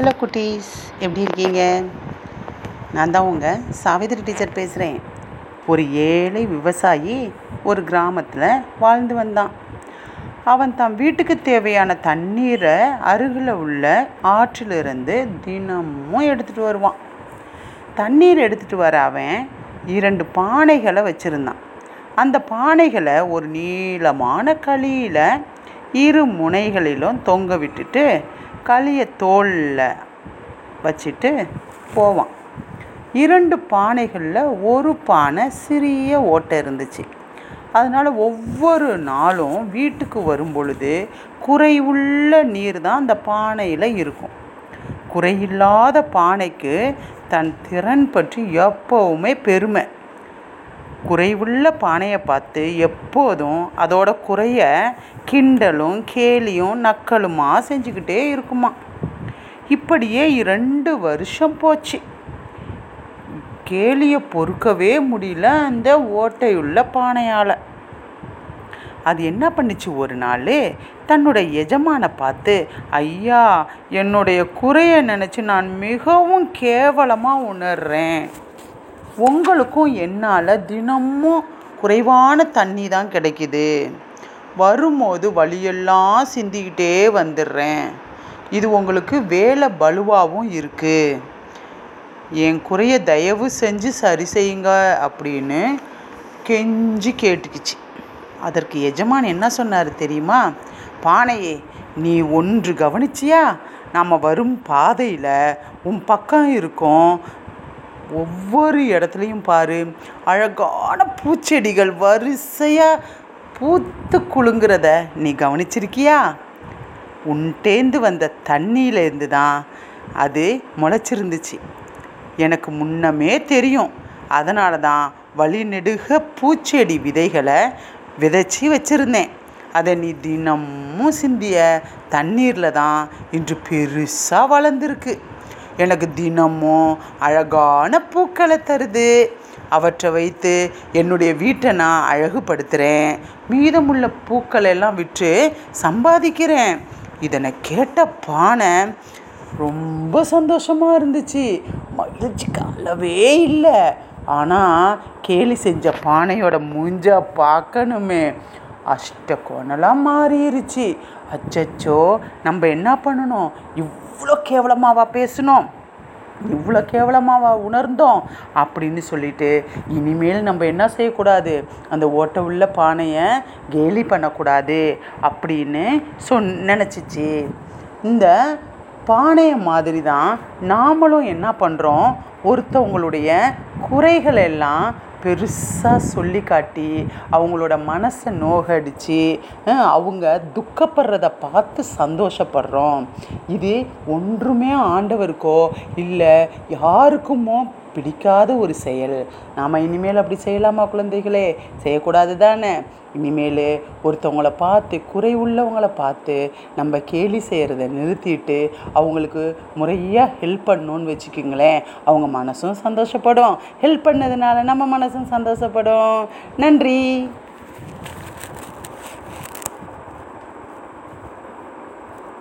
Hello குட்டீஸ் எப்படி இருக்கீங்க? நான் தான் உங்கள் சாவித்ரி டீச்சர் பேசுகிறேன் ஒரு ஏழை விவசாயி ஒரு கிராமத்தில் வாழ்ந்து வந்தான். அவன் தன் வீட்டுக்கு தேவையான தண்ணீரை அருகில் உள்ள ஆற்றிலிருந்து தினமும் எடுத்துகிட்டு வருவான். தண்ணீர் எடுத்துகிட்டு வர அவன் இரண்டு பானைகளை வச்சுருந்தான். அந்த பானைகளை ஒரு நீளமான களியில் இரு முனைகளிலும் தொங்க விட்டுட்டு களியை தோளில் வச்சுட்டு போவான். இரண்டு பானைகளில் ஒரு பானை சிறிய ஓட்டை இருந்துச்சு. அதனால் ஒவ்வொரு நாளும் வீட்டுக்கு வரும் பொழுது குறைவுள்ள நீர் தான் அந்த பானையில் இருக்கும். குறையில்லாத பானைக்கு தன் திறன் பற்றி எப்போவுமே பெருமை. குறைவுள்ள பானையை பார்த்து எப்போதும் அதோட குறைய கிண்டலும் கேலியும் நக்கலுமா செஞ்சுக்கிட்டே இருக்குமா. இப்படியே இரண்டு வருஷம் போச்சு. கேலியை பொறுக்கவே முடியல அந்த ஓட்டையுள்ள பானையால். அது என்ன பண்ணுச்சு ஒரு நாள்? தன்னுடைய எஜமானை பார்த்து ஐயா என்னுடைய குறையை நினச்சி நான் மிகவும் கேவலமாக உணர்றேன். உங்களுக்கும் என்னால் தினமும் குறைவான தண்ணி தான் கிடைக்குது. வரும்போது வழியெல்லாம் சிந்திக்கிட்டே வந்துடுறேன் இது உங்களுக்கு வேலை பலுவாகவும் இருக்குது என் குறைய தயவு செஞ்சு சரி செய்யுங்க அப்படின்னு கெஞ்சி கேட்டுக்குச்சு. அதற்கு எஜமான் என்ன சொன்னார் தெரியுமா? பானையே நீ ஒன்று கவனிச்சியா? நம்ம வரும் பாதையில் உன் பக்கம் இருக்கும் ஒவ்வொரு இடத்துலையும் பாரு அழகான பூச்செடிகள் வரிசையாக பூத்து குலுங்குறத நீ கவனிச்சிருக்கியா? உன்டேந்து வந்த தண்ணியிலேருந்து தான் அது முளைச்சிருந்துச்சு. எனக்கு முன்னமே தெரியும். அதனால தான் வழி நெடுக பூச்செடி விதைகளை விதைச்சி வச்சுருந்தேன். அதை நீ தினமும் சிந்திய தண்ணீரில் தான் இன்று பெருசாக வளர்ந்துருக்கு. எனக்கு தினமும் அழகான பூக்களை தருது. அவற்றை வைத்து என்னுடைய வீட்டை நான் அழகுபடுத்துகிறேன் மீதமுள்ள பூக்களை எல்லாம் விற்று சம்பாதிக்கிறேன். இதனை கேட்ட பானை ரொம்ப சந்தோஷமாக இருந்துச்சு. மகிழ்ச்சிக்கு அளவே இல்லை. ஆனால் கேலி செஞ்ச பானையோட மூஞ்ச பார்க்கணுமே. அஷ்டகோணலாம் மாறிடுச்சு அச்சச்சோ நம்ம என்ன பண்ணணும்? இவ்வளோ கேவலமாவா பேசணும் இவ்வளோ கேவலமாவா உணர்ந்தோம் அப்படின்னு சொல்லிட்டு இனிமேல் நம்ம என்ன செய்யக்கூடாது? அந்த ஓட்ட உள்ள பானையை கேலி பண்ணக்கூடாது அப்படின்னு சொன் நினச்சிச்சு. இந்த பானையை மாதிரி தான் நாமளும் என்ன பண்ணுறோம் ஒருத்தவங்களுடைய குறைகள் எல்லாம் பெருசாக சொல்லி காட்டி அவங்களோட மனசை நோகடிச்சு அவங்க துக்கப்படுறத பார்த்து சந்தோஷப்படுறோம். இது ஒன்றுமே ஆண்டவருக்கோ இல்லை யாருக்குமோ பிடிக்காத ஒரு செயல். நாம் இனிமேல் அப்படி செய்யலாமா குழந்தைகளே? செய்யக்கூடாது தானே? இனிமேல் ஒருத்தவங்கள பார்த்து குறை உள்ளவங்களை பார்த்து நம்ம கேலி செய்கிறத நிறுத்திட்டு அவங்களுக்கு முறையாக ஹெல்ப் பண்ணணும்னு வச்சுக்கோங்களேன். அவங்க மனசும் சந்தோஷப்படும். ஹெல்ப் பண்ணதுனால நம்ம மனசும் சந்தோஷப்படும். நன்றி.